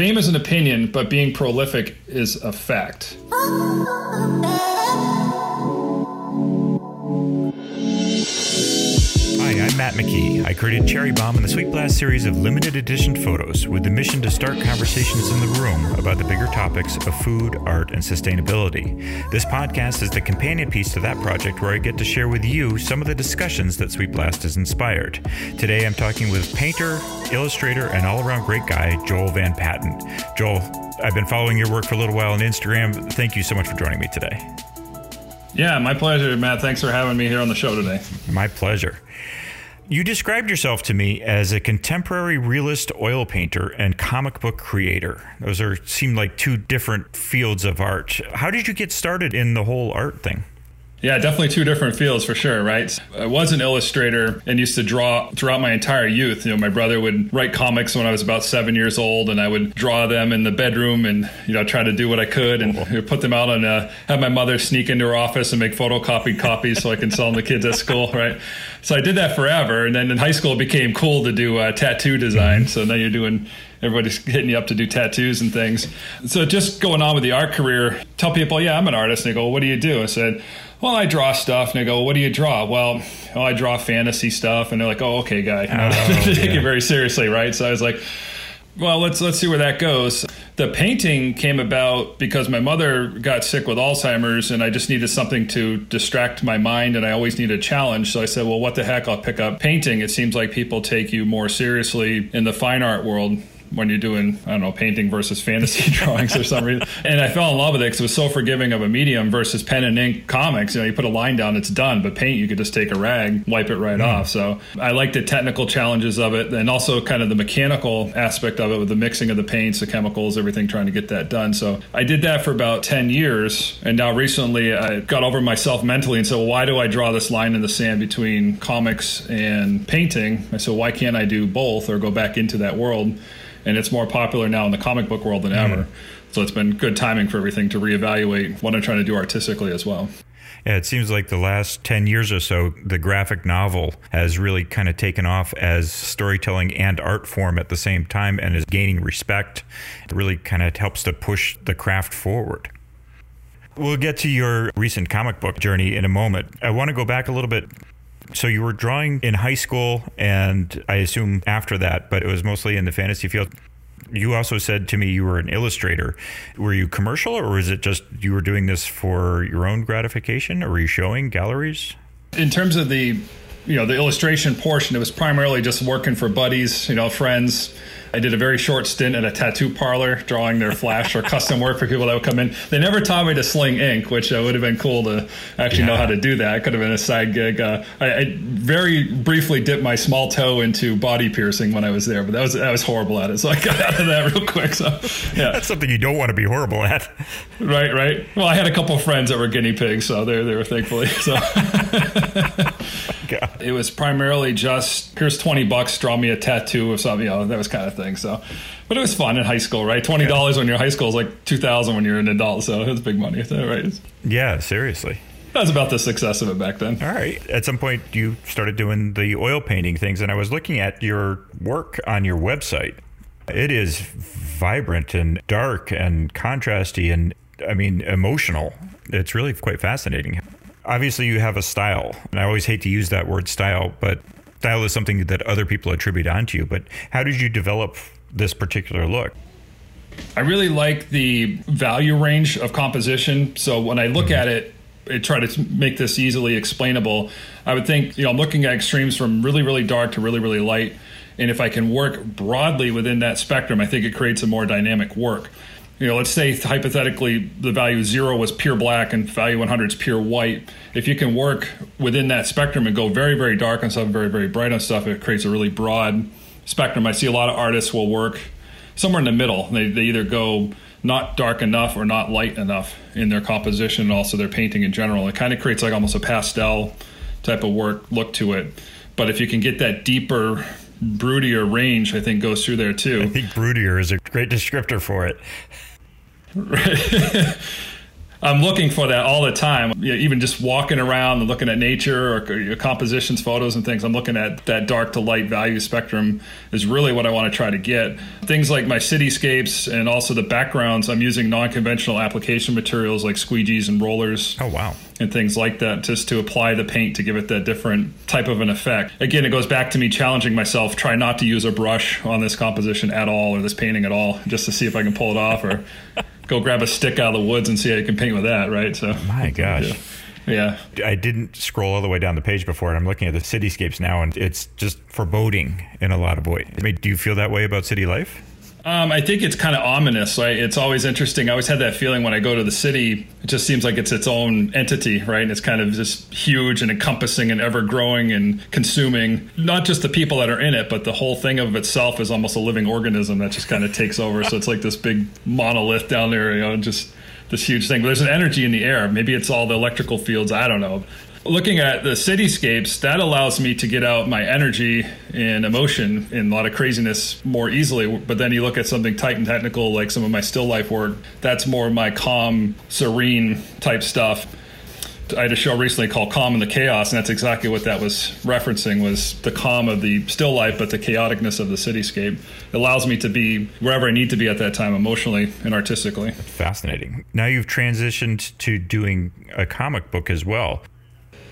Fame is an opinion, but being prolific is a fact. Matt McKee. I created Cherry Bomb and the Sweet Blast series of limited edition photos with the mission to start conversations in the room about the bigger topics of food, art, and sustainability. This podcast is the companion piece to that project where I get to share with you some of the discussions that Sweet Blast has inspired. Today I'm talking with painter, illustrator, and all around great guy, Joel VanPatten. Joel, I've been following your work for a little while on Instagram. Thank you so much for joining me today. Yeah, my pleasure, Matt. Thanks for having me here on the show today. My pleasure. You described yourself to me as a contemporary realist oil painter and comic book creator. Those are seem like two different fields of art. How did you get started in the whole art thing? Yeah, definitely two different fields for sure, right? I was an illustrator and used to draw throughout my entire youth. You know, my brother would write comics when I was about seven years old, and I would draw them in the bedroom and, you know, try to do what I could and put them out and uh, have my mother sneak into her office and make photocopied copies so I can sell them to kids at school, right? So I did that forever. And then in high school, it became cool to do uh, tattoo design. So now you're doing everybody's hitting you up to do tattoos and things. So just going on with the art career, tell people, yeah, I'm an artist. And they go, well, what do you do? I said, well, I draw stuff. And I go, well, what do you draw? Well, oh, I draw fantasy stuff. And they're like, oh, okay, guy. You know, oh, they take yeah. it very seriously, right? So I was like, well, let's let's see where that goes. The painting came about because my mother got sick with Alzheimer's, and I just needed something to distract my mind, and I always need a challenge. So I said, "Well, what the heck? I'll pick up painting." It seems like people take you more seriously in the fine art world when you're doing I don't know painting versus fantasy drawings or some reason. And I fell in love with it because it was so forgiving of a medium versus pen and ink comics. You know, you put a line down, it's done. But paint, you could just take a rag, wipe it right mm. off. So I like the technical challenges of it, and also kind of the mechanical aspect of it with the mixing of the paints, the chemicals, everything, trying to get that done. So I did that for about ten years, and now recently I got over myself mentally and said, well, why do I draw this line in the sand between comics and painting? I said, why can't I do both or go back into that world? And it's more popular now in the comic book world than mm-hmm. ever. So it's been good timing for everything to reevaluate what I'm trying to do artistically as well. Yeah, it seems like the last 10 years or so, the graphic novel has really kind of taken off as storytelling and art form at the same time and is gaining respect. It really kind of helps to push the craft forward. We'll get to your recent comic book journey in a moment. I want to go back a little bit so you were drawing in high school, and I assume after that, but it was mostly in the fantasy field. You also said to me you were an illustrator. Were you commercial, or was it just you were doing this for your own gratification, or were you showing galleries? In terms of the, you know, the illustration portion, it was primarily just working for buddies, you know, friends I did a very short stint at a tattoo parlor drawing their flash or custom work for people that would come in. They never taught me to sling ink, which uh, would have been cool to actually yeah. know how to do that. It could have been a side gig. Uh, I, I, very briefly dipped my small toe into body piercing when I was there, but that was I was horrible at it, so I got out of that real quick. So yeah, that's something you don't want to be horrible at. Right, right. Well, I had a couple of friends that were guinea pigs, so they they were thankfully so. It was primarily just here's twenty bucks, draw me a tattoo of something, you know, that was kind of thing. So, but it was fun in high school, right? Twenty dollars when you're high school is like two thousand when you're an adult, so it was big money, right? Yeah, seriously. That was about the success of it back then. All right. At some point, you started doing the oil painting things, and I was looking at your work on your website. It is vibrant and dark and contrasty and, I mean, emotional. It's really quite fascinating obviously you have a style, and I always hate to use that word style, but style is something that other people attribute onto you. But how did you develop this particular look? I really like the value range of composition. So when I look mm-hmm. at it, I try to make this easily explainable. I would think, you know, I'm looking at extremes from really, really dark to really, really light. And if I can work broadly within that spectrum, I think it creates a more dynamic work you know, let's say hypothetically the value zero was pure black and value 100 is pure white. If you can work within that spectrum and go very, very dark on stuff, very, very bright on stuff, it creates a really broad spectrum. I see a lot of artists will work somewhere in the middle. They, they either go not dark enough or not light enough in their composition and also their painting in general. It kind of creates like almost a pastel type of work look to it. But if you can get that deeper, broodier range, I think goes through there too. I think broodier is a great descriptor for it. Right. I'm looking for that all the time. You know, even just walking around and looking at nature or your compositions, photos, and things. I'm looking at that dark to light value spectrum is really what I want to try to get. Things like my cityscapes and also the backgrounds. I'm using non-conventional application materials like squeegees and rollers. Oh wow! And things like that, just to apply the paint to give it that different type of an effect. Again, it goes back to me challenging myself. Try not to use a brush on this composition at all or this painting at all, just to see if I can pull it off or go grab a stick out of the woods and see how you can paint with that, right? So my gosh. Yeah. yeah. I didn't scroll all the way down the page before, and I'm looking at the cityscapes now, and it's just foreboding in a lot of ways. I mean, do you feel that way about city life? Um, I think it's kind of ominous, right? It's always interesting. I always had that feeling when I go to the city. It just seems like it's its own entity, right? And it's kind of just huge and encompassing and ever growing and consuming not just the people that are in it, but the whole thing of itself is almost a living organism that just kind of takes over. So it's like this big monolith down there, you know, just this huge thing. But there's an energy in the air. Maybe it's all the electrical fields. I don't know looking at the cityscapes, that allows me to get out my energy and emotion and a lot of craziness more easily. But then you look at something tight and technical, like some of my still life work, that's more my calm, serene type stuff. I had a show recently called Calm in the Chaos, and that's exactly what that was referencing was the calm of the still life, but the chaoticness of the cityscape. It allows me to be wherever I need to be at that time, emotionally and artistically. Fascinating. Now you've transitioned to doing a comic book as well.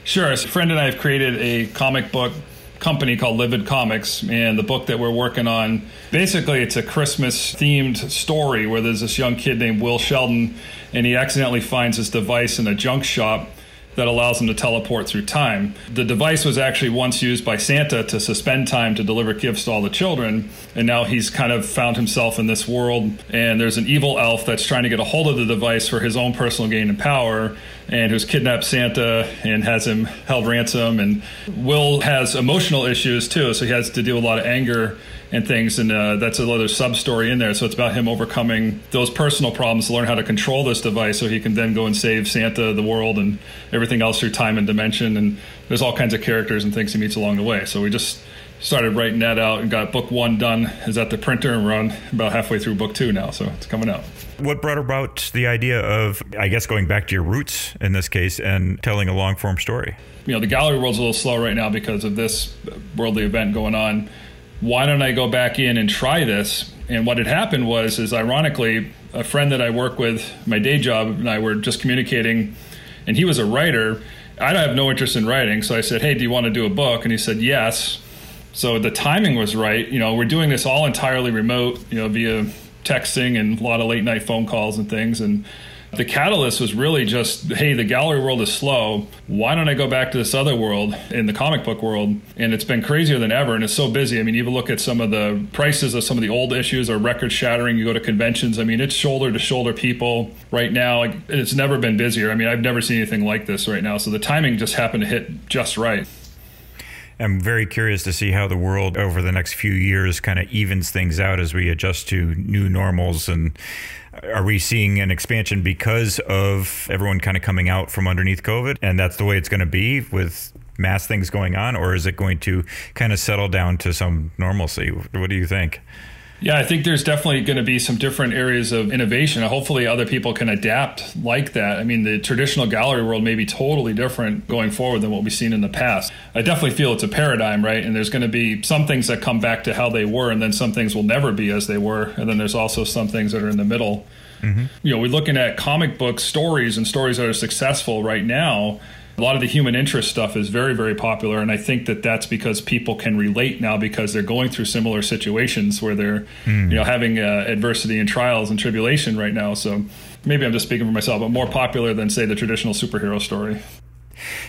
Sure. So a friend and I have created a comic book company called Livid Comics, and the book that we're working on basically it's a Christmas themed story where there's this young kid named Will Sheldon, and he accidentally finds this device in a junk shop that allows him to teleport through time. The device was actually once used by Santa to suspend time to deliver gifts to all the children, and now he's kind of found himself in this world. And there's an evil elf that's trying to get a hold of the device for his own personal gain and power, and who's kidnapped Santa and has him held ransom. And Will has emotional issues too, so he has to deal with a lot of anger and things. And uh, that's another sub story in there. So it's about him overcoming those personal problems to learn how to control this device so he can then go and save Santa, the world, and everything else through time and dimension. And there's all kinds of characters and things he meets along the way. So we just started writing that out and got book one done is at the printer and we're on about halfway through book two now so it's coming out what brought about the idea of i guess going back to your roots in this case and telling a long form story you know the gallery world's a little slow right now because of this worldly event going on why don't I go back in and try this? And what had happened was, is ironically, a friend that I work with, my day job, and I were just communicating, and he was a writer. I don't have no interest in writing, so I said, "Hey, do you want to do a book?" And he said, "Yes." So the timing was right. You know, we're doing this all entirely remote, you know, via texting and a lot of late night phone calls and things, and the catalyst was really just, hey, the gallery world is slow. Why don't I go back to this other world in the comic book world? And it's been crazier than ever, and it's so busy. I mean, even look at some of the prices of some of the old issues are record shattering. You go to conventions. I mean, it's shoulder to shoulder people right now. Like, it's never been busier. I mean, I've never seen anything like this right now. So the timing just happened to hit just right. I'm very curious to see how the world over the next few years kind of evens things out as we adjust to new normals and are we seeing an expansion because of everyone kind of coming out from underneath COVID and that's the way it's going to be with mass things going on or is it going to kind of settle down to some normalcy? What do you think? Yeah, I think there's definitely going to be some different areas of innovation. Hopefully, other people can adapt like that. I mean, the traditional gallery world may be totally different going forward than what we've seen in the past. I definitely feel it's a paradigm, right? And there's going to be some things that come back to how they were, and then some things will never be as they were. And then there's also some things that are in the middle. Mm-hmm. You know, we're looking at comic book stories and stories that are successful right now a lot of the human interest stuff is very very popular and i think that that's because people can relate now because they're going through similar situations where they're mm. you know having uh, adversity and trials and tribulation right now so maybe i'm just speaking for myself but more popular than say the traditional superhero story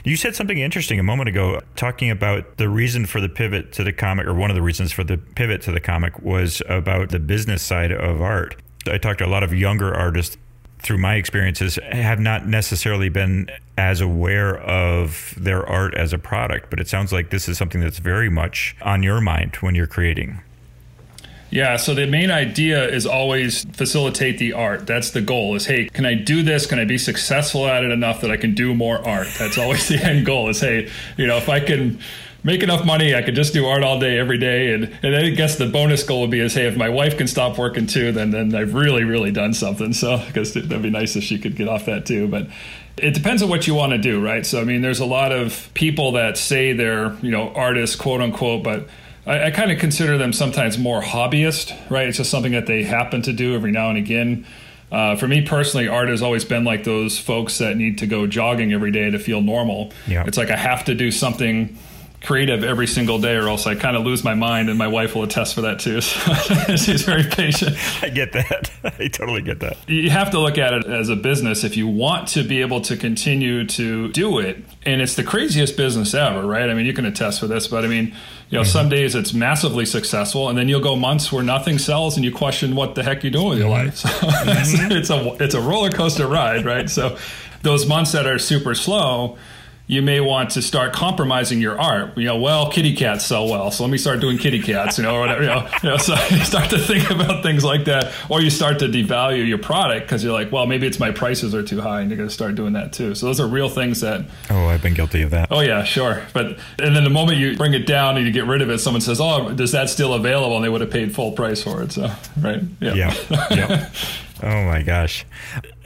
you said something interesting a moment ago, talking about the reason for the pivot to the comic, or one of the reasons for the pivot to the comic was about the business side of art. I talked to a lot of younger artists through my experiences, have not necessarily been as aware of their art as a product. But it sounds like this is something that's very much on your mind when you're creating. Yeah, so the main idea is always facilitate the art. That's the goal is hey, can I do this? Can I be successful at it enough that I can do more art? That's always the end goal is hey, you know, if I can make enough money, I could just do art all day, every day. And, and I guess the bonus goal would be is, hey, if my wife can stop working too, then, then I've really, really done something. So, because that'd be nice if she could get off that too. But it depends on what you want to do, right? So, I mean, there's a lot of people that say they're, you know, artists, quote unquote, but I, I kind of consider them sometimes more hobbyist, right? It's just something that they happen to do every now and again. Uh, for me personally, art has always been like those folks that need to go jogging every day to feel normal. Yeah. It's like I have to do something creative every single day or else I kind of lose my mind and my wife will attest for that too. So she's very patient. I get that. I totally get that. You have to look at it as a business if you want to be able to continue to do it. And it's the craziest business ever, right? I mean, you can attest for this, but I mean, you know, mm-hmm. some days it's massively successful and then you'll go months where nothing sells and you question what the heck you're doing with your mm-hmm. life. So mm-hmm. it's, it's a it's a roller coaster ride, right? So those months that are super slow, you may want to start compromising your art. You know, well, kitty cats sell well, so let me start doing kitty cats, you know, or whatever. You know, you know so you start to think about things like that, or you start to devalue your product because you're like, well, maybe it's my prices are too high, and you're going to start doing that too. So those are real things that. Oh, I've been guilty of that. Oh yeah, sure. But and then the moment you bring it down and you get rid of it, someone says, "Oh, is that still available?" And they would have paid full price for it. So right, yeah, yeah. Yep. Oh my gosh.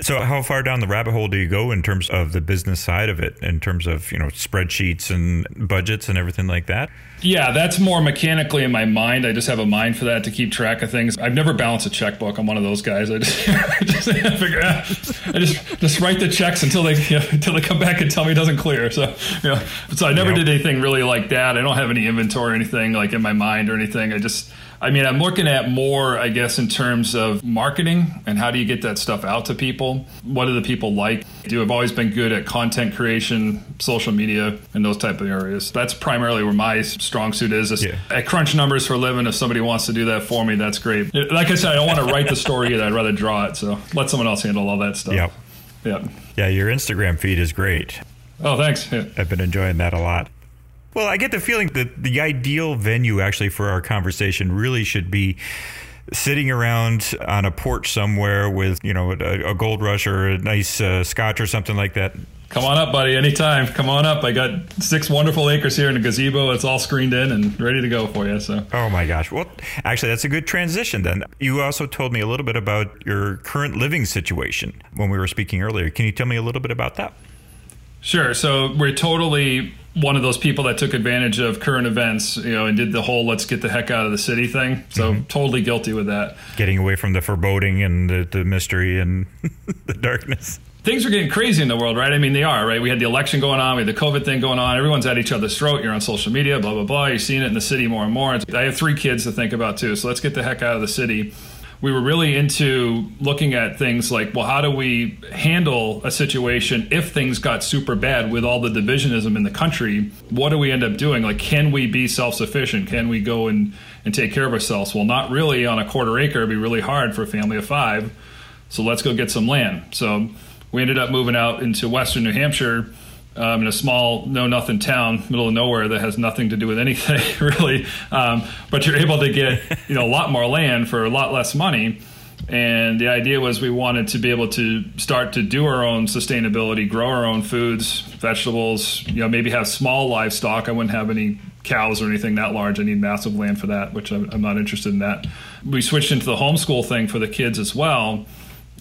So how far down the rabbit hole do you go in terms of the business side of it in terms of, you know, spreadsheets and budgets and everything like that? Yeah, that's more mechanically in my mind. I just have a mind for that to keep track of things. I've never balanced a checkbook. I'm one of those guys. I just, I just figure out, I just just write the checks until they you know, until they come back and tell me it doesn't clear. So you know, so I never yep. did anything really like that. I don't have any inventory or anything like in my mind or anything. I just I mean, I'm looking at more, I guess, in terms of marketing and how do you get that stuff out to people? What do the people like? Do I've always been good at content creation, social media, and those type of areas. That's primarily where my strong suit is. Yeah. I crunch numbers for a living. If somebody wants to do that for me, that's great. Like I said, I don't want to write the story either. I'd rather draw it. So let someone else handle all that stuff. Yep. Yep. Yeah, your Instagram feed is great. Oh, thanks. Yeah. I've been enjoying that a lot. Well, I get the feeling that the ideal venue actually for our conversation really should be sitting around on a porch somewhere with, you know, a, a gold rush or a nice uh, scotch or something like that. Come on up, buddy. Anytime. Come on up. I got six wonderful acres here in a gazebo. It's all screened in and ready to go for you. So. Oh my gosh. Well, actually, that's a good transition. Then you also told me a little bit about your current living situation when we were speaking earlier. Can you tell me a little bit about that? Sure. So we're totally one of those people that took advantage of current events, you know, and did the whole "let's get the heck out of the city" thing. So mm-hmm. totally guilty with that. Getting away from the foreboding and the, the mystery and the darkness. Things are getting crazy in the world, right? I mean, they are, right? We had the election going on, we had the COVID thing going on. Everyone's at each other's throat. You're on social media, blah blah blah. You're seeing it in the city more and more. I have three kids to think about too, so let's get the heck out of the city we were really into looking at things like, well, how do we handle a situation if things got super bad with all the divisionism in the country? What do we end up doing? Like, can we be self sufficient? Can we go and, and take care of ourselves? Well, not really on a quarter acre. It'd be really hard for a family of five. So let's go get some land. So we ended up moving out into western New Hampshire um, in a small, no nothing town, middle of nowhere that has nothing to do with anything really. Um, but you're able to get you know a lot more land for a lot less money. And the idea was we wanted to be able to start to do our own sustainability, grow our own foods, vegetables. You know, maybe have small livestock. I wouldn't have any cows or anything that large. I need massive land for that, which I'm, I'm not interested in that. We switched into the homeschool thing for the kids as well.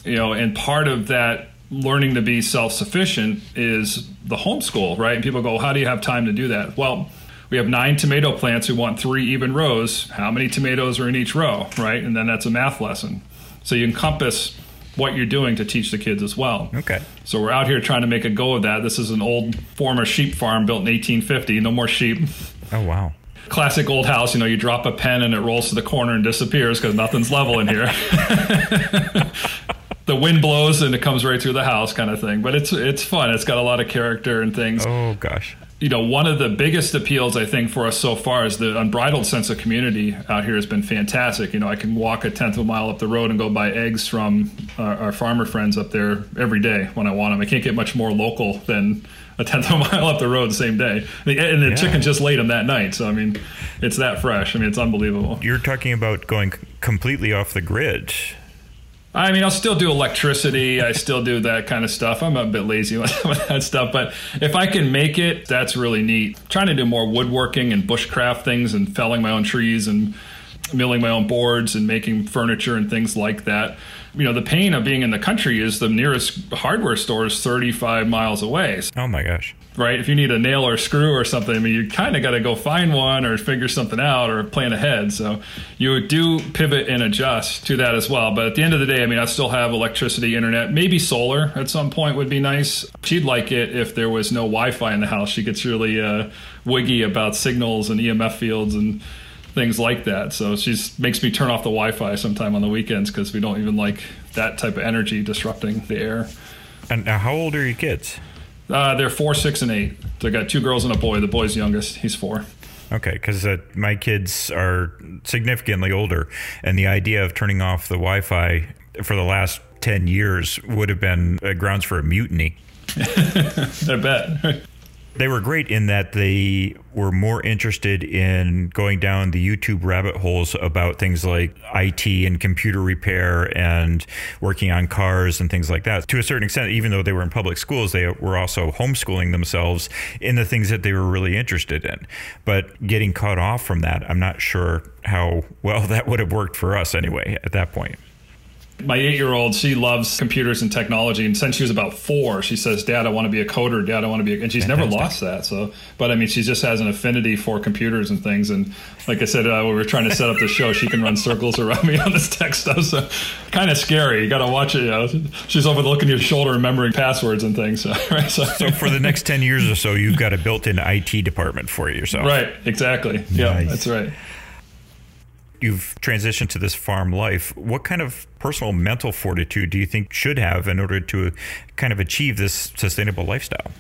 You know, and part of that learning to be self sufficient is the homeschool, right? And people go, how do you have time to do that? Well, we have nine tomato plants We want three even rows. How many tomatoes are in each row, right? And then that's a math lesson. So you encompass what you're doing to teach the kids as well. Okay. So we're out here trying to make a go of that. This is an old former sheep farm built in 1850. No more sheep. Oh wow. Classic old house, you know, you drop a pen and it rolls to the corner and disappears because nothing's level in here. the wind blows and it comes right through the house kind of thing. But it's it's fun. It's got a lot of character and things. Oh gosh. You know, one of the biggest appeals I think for us so far is the unbridled sense of community out here has been fantastic. You know, I can walk a tenth of a mile up the road and go buy eggs from our, our farmer friends up there every day when I want them. I can't get much more local than a tenth of a mile up the road the same day. And the yeah. chicken just laid them that night. So, I mean, it's that fresh. I mean, it's unbelievable. You're talking about going completely off the grid I mean, I'll still do electricity. I still do that kind of stuff. I'm a bit lazy with that stuff, but if I can make it, that's really neat. trying to do more woodworking and bushcraft things and felling my own trees and milling my own boards and making furniture and things like that. You know, the pain of being in the country is the nearest hardware store is 35 miles away. Oh my gosh right? If you need a nail or a screw or something, I mean, you kind of got to go find one or figure something out or plan ahead. So you do pivot and adjust to that as well. But at the end of the day, I mean, I still have electricity, internet, maybe solar at some point would be nice. She'd like it if there was no Wi Fi in the house. She gets really uh, wiggy about signals and EMF fields and things like that. So she makes me turn off the Wi Fi sometime on the weekends because we don't even like that type of energy disrupting the air. And how old are your kids? Uh, they're four, six, and eight. So I got two girls and a boy. The boy's youngest. He's four. Okay, because uh, my kids are significantly older, and the idea of turning off the Wi-Fi for the last ten years would have been uh, grounds for a mutiny. I bet. They were great in that they were more interested in going down the YouTube rabbit holes about things like IT and computer repair and working on cars and things like that. To a certain extent, even though they were in public schools, they were also homeschooling themselves in the things that they were really interested in. But getting cut off from that, I'm not sure how well that would have worked for us anyway at that point my eight year old, she loves computers and technology. And since she was about four, she says, Dad, I want to be a coder. Dad, I want to be a, and she's never lost that. So, but I mean, she just has an affinity for computers and things. And like I said, uh, when we were trying to set up the show, she can run circles around me on this tech stuff. So kind of scary. You got to watch it. You know? She's over looking your shoulder, remembering passwords and things. So, right? so, so for the next 10 years or so, you've got a built in IT department for yourself. Right. Exactly. Nice. Yeah, that's right you've transitioned to this farm life. What kind of personal mental fortitude do you think should have in order to kind of achieve this sustainable lifestyle?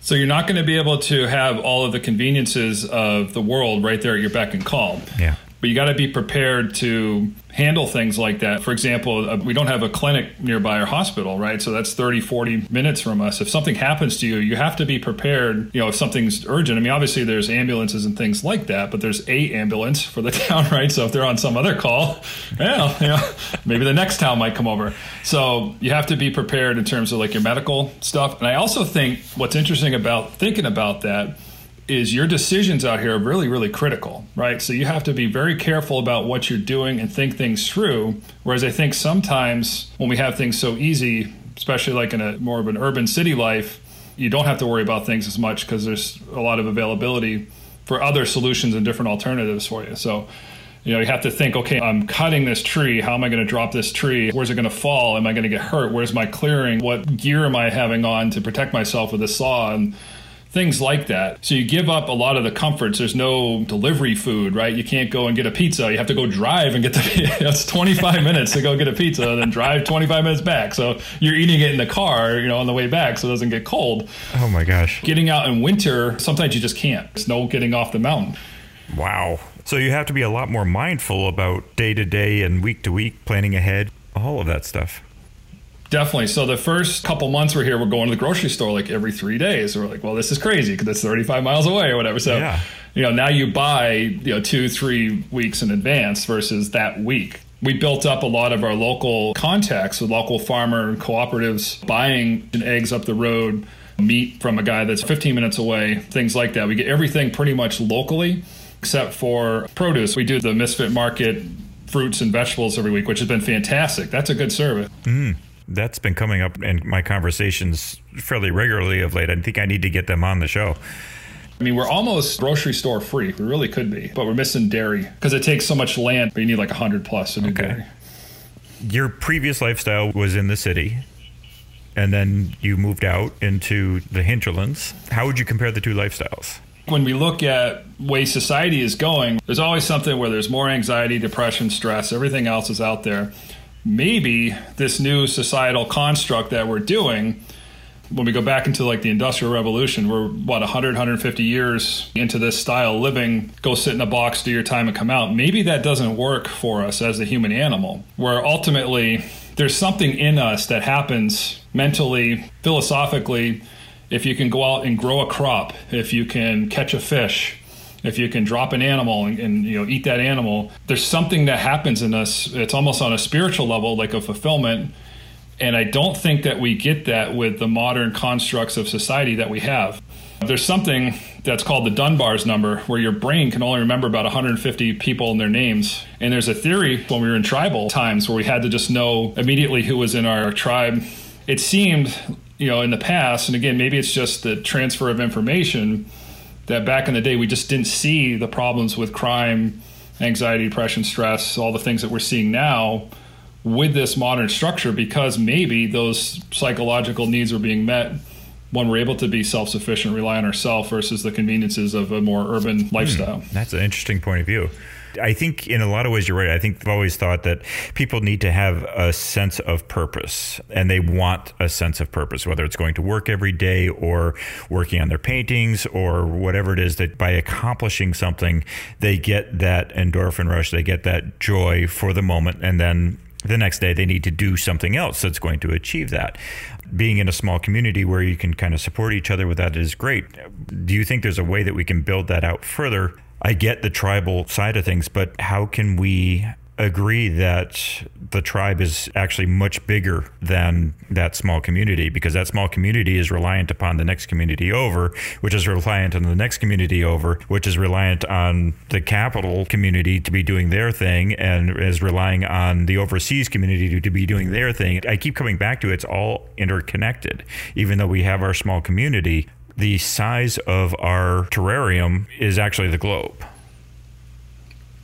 So you're not going to be able to have all of the conveniences of the world right there at your beck and call. Yeah. But you got to be prepared to handle things like that. For example, uh, we don't have a clinic nearby our hospital, right? So that's 30, 40 minutes from us. If something happens to you, you have to be prepared, you know, if something's urgent. I mean, obviously there's ambulances and things like that, but there's a ambulance for the town, right? So if they're on some other call, yeah, you know, maybe the next town might come over. So you have to be prepared in terms of like your medical stuff. And I also think what's interesting about thinking about that is your decisions out here are really, really critical, right? So you have to be very careful about what you're doing and think things through. Whereas I think sometimes when we have things so easy, especially like in a more of an urban city life, you don't have to worry about things as much because there's a lot of availability for other solutions and different alternatives for you. So, you know, you have to think, okay, I'm cutting this tree. How am I going to drop this tree? Where's it going to fall? Am I going to get hurt? Where's my clearing? What gear am I having on to protect myself with a saw? And things like that. So you give up a lot of the comforts. There's no delivery food, right? You can't go and get a pizza. You have to go drive and get the That's 25 minutes to go get a pizza and then drive 25 minutes back. So you're eating it in the car, you know, on the way back so it doesn't get cold. Oh my gosh. Getting out in winter, sometimes you just can't. There's no getting off the mountain. Wow. So you have to be a lot more mindful about day to day and week to week planning ahead, all of that stuff. Definitely. So the first couple months we're here, we're going to the grocery store like every three days. We're like, well, this is crazy because it's 35 miles away or whatever. So, yeah. you know, now you buy, you know, two, three weeks in advance versus that week. We built up a lot of our local contacts with local farmer cooperatives buying eggs up the road, meat from a guy that's 15 minutes away, things like that. We get everything pretty much locally except for produce. We do the Misfit Market fruits and vegetables every week, which has been fantastic. That's a good service. Mm that's been coming up in my conversations fairly regularly of late. I think I need to get them on the show. I mean, we're almost grocery store free. We really could be, but we're missing dairy because it takes so much land. But you need like a hundred plus to do okay. dairy. Your previous lifestyle was in the city, and then you moved out into the hinterlands. How would you compare the two lifestyles? When we look at way society is going, there's always something where there's more anxiety, depression, stress. Everything else is out there maybe this new societal construct that we're doing when we go back into like the industrial revolution we're what 100 150 years into this style of living go sit in a box do your time and come out. Maybe that doesn't work for us as a human animal where ultimately there's something in us that happens mentally philosophically. If you can go out and grow a crop if you can catch a fish if you can drop an animal and, and, you know eat that animal there's something that happens in us. It's almost on a spiritual level like a fulfillment. And i don't think that we get that with the modern constructs of society that we have. There's something that's called the dunbar's number where your brain can only remember about 150 people and their names. And there's a theory when we were in tribal times where we had to just know immediately who was in our tribe. It seemed you know in the past and again maybe it's just the transfer of information that back in the day we just didn't see the problems with crime, anxiety, depression, stress, all the things that we're seeing now with this modern structure because maybe those psychological needs are being met when we're able to be self-sufficient, rely on ourselves versus the conveniences of a more urban lifestyle. Hmm, that's an interesting point of view. I think in a lot of ways you're right. I think I've always thought that people need to have a sense of purpose and they want a sense of purpose, whether it's going to work every day or working on their paintings or whatever it is that by accomplishing something, they get that endorphin rush, they get that joy for the moment. And then the next day they need to do something else that's going to achieve that. Being in a small community where you can kind of support each other with that is great. Do you think there's a way that we can build that out further I get the tribal side of things, but how can we agree that the tribe is actually much bigger than that small community because that small community is reliant upon the next community over, which is reliant on the next community over, which is reliant on the capital community to be doing their thing and is relying on the overseas community to, be doing their thing. I keep coming back to it, it's all interconnected. Even though we have our small community, the size of our terrarium is actually the globe.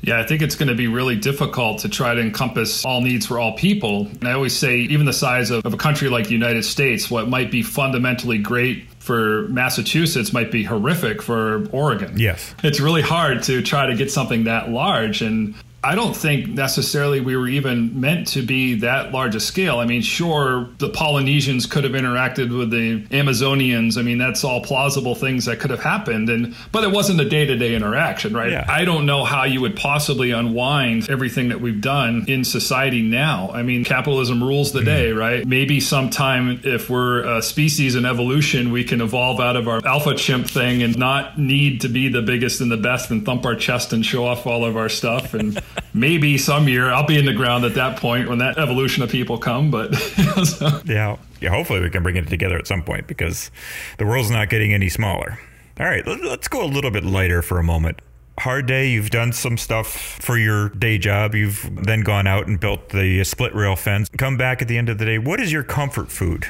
Yeah, I think it's going to be really difficult to try to encompass all needs for all people. And I always say, even the size of, of a country like the United States, what might be fundamentally great for Massachusetts might be horrific for Oregon. Yes. It's really hard to try to get something that large. And I don't think necessarily we were even meant to be that large a scale. I mean, sure, the Polynesians could have interacted with the Amazonians. I mean, that's all plausible things that could have happened, and but it wasn't a day-to-day interaction, right? Yeah. I don't know how you would possibly unwind everything that we've done in society now. I mean, capitalism rules the mm. day, right? Maybe sometime if we're a species in evolution, we can evolve out of our alpha chimp thing and not need to be the biggest and the best and thump our chest and show off all of our stuff and maybe some year I'll be in the ground at that point when that evolution of people come. But so. yeah, yeah. Hopefully we can bring it together at some point because the world's not getting any smaller. All right, let's go a little bit lighter for a moment. Hard day, you've done some stuff for your day job. You've then gone out and built the split rail fence. Come back at the end of the day. What is your comfort food?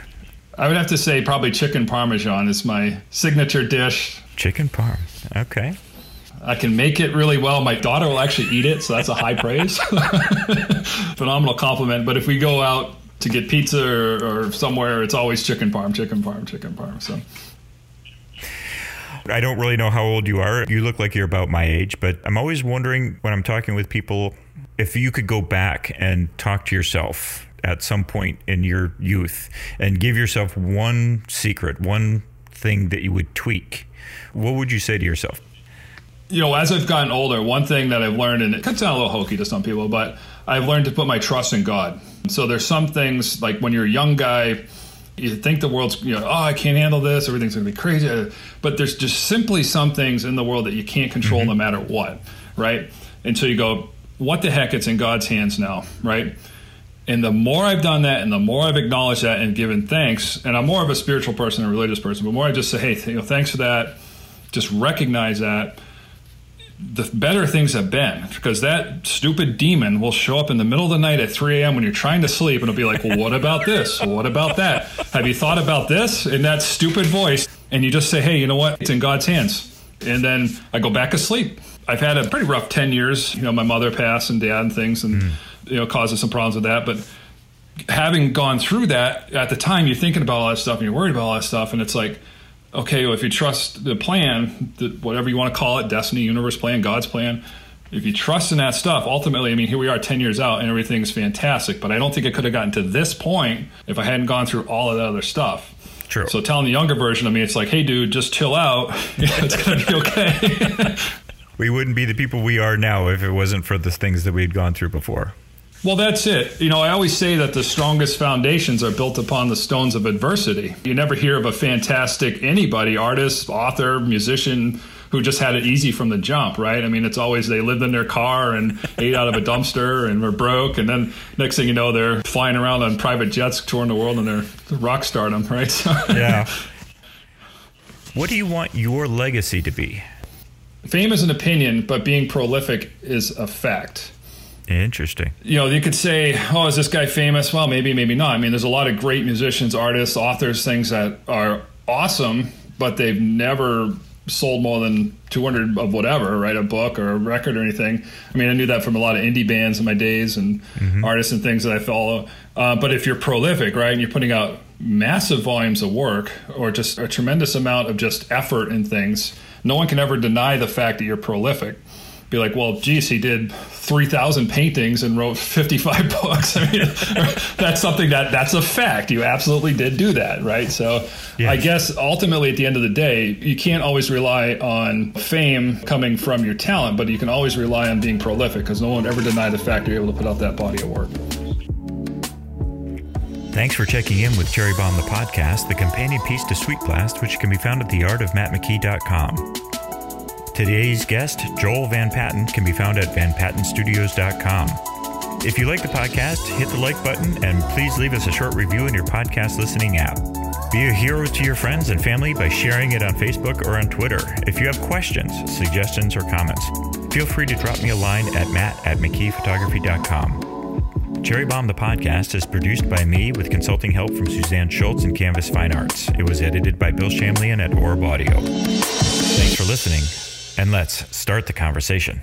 I would have to say probably chicken parmesan is my signature dish. Chicken parm. Okay. I can make it really well. My daughter will actually eat it, so that's a high praise. Phenomenal compliment. But if we go out to get pizza or, or, somewhere, it's always chicken parm, chicken parm, chicken parm. So. I don't really know how old you are. You look like you're about my age, but I'm always wondering when I'm talking with people if you could go back and talk to yourself at some point in your youth and give yourself one secret, one thing that you would tweak. What would you say to yourself? You know, as I've gotten older, one thing that I've learned, and it could sound a little hokey to some people, but I've learned to put my trust in God. So there's some things like when you're a young guy, you think the world's, you know, oh, I can't handle this, everything's going to be crazy. But there's just simply some things in the world that you can't control mm-hmm. no matter what, right? And so you go, what the heck? It's in God's hands now, right? And the more I've done that, and the more I've acknowledged that and given thanks, and I'm more of a spiritual person, a religious person, but more I just say, hey, you know, thanks for that. Just recognize that the better things have been because that stupid demon will show up in the middle of the night at 3 a.m. when you're trying to sleep and it'll be like, well, what about this? Well, what about that? Have you thought about this? In that stupid voice. And you just say, hey, you know what? It's in God's hands. And then I go back asleep. I've had a pretty rough 10 years. You know, my mother passed and dad and things and, mm. you know, causes some problems with that. But having gone through that at the time, you're thinking about all that stuff and you're worried about all that stuff. And it's like, okay, well, if you trust the plan, the, whatever you want to call it, destiny, universe plan, God's plan, if you trust in that stuff, ultimately, I mean, here we are 10 years out and everything's fantastic, but I don't think it could have gotten to this point if I hadn't gone through all of that other stuff. True. So telling the younger version of me, it's like, hey, dude, just chill out. it's going to be okay. we wouldn't be the people we are now if it wasn't for the things that we'd gone through before. Well, that's it. You know, I always say that the strongest foundations are built upon the stones of adversity. You never hear of a fantastic anybody, artist, author, musician, who just had it easy from the jump, right? I mean, it's always they lived in their car and ate out of a dumpster and were broke, and then next thing you know, they're flying around on private jets touring the world and they're rock stardom, right? So, yeah. What do you want your legacy to be? Fame is an opinion, but being prolific is a fact. Interesting. You know, you could say, oh, is this guy famous? Well, maybe, maybe not. I mean, there's a lot of great musicians, artists, authors, things that are awesome, but they've never sold more than 200 of whatever, right? A book or a record or anything. I mean, I knew that from a lot of indie bands in my days and mm-hmm. artists and things that I follow. Uh, but if you're prolific, right, and you're putting out massive volumes of work or just a tremendous amount of just effort in things, no one can ever deny the fact that you're prolific be like, well, geez, he did 3,000 paintings and wrote 55 books. I mean, that's something that that's a fact. You absolutely did do that, right? So yes. I guess ultimately at the end of the day, you can't always rely on fame coming from your talent, but you can always rely on being prolific because no one ever denied the fact you're able to put out that body of work. Thanks for checking in with Cherry Bomb the podcast, the companion piece to Sweet Blast, which can be found at theartofmattmckee.com. Today's guest, Joel VanPatten, can be found at vanpattenstudios.com. If you like the podcast, hit the like button and please leave us a short review in your podcast listening app. Be a hero to your friends and family by sharing it on Facebook or on Twitter. If you have questions, suggestions, or comments, feel free to drop me a line at matt at mckeephotography.com. Cherry Bomb the podcast is produced by me with consulting help from Suzanne Schultz and Canvas Fine Arts. It was edited by Bill Shamlian at Orb Audio. Thanks for listening and let's start the conversation.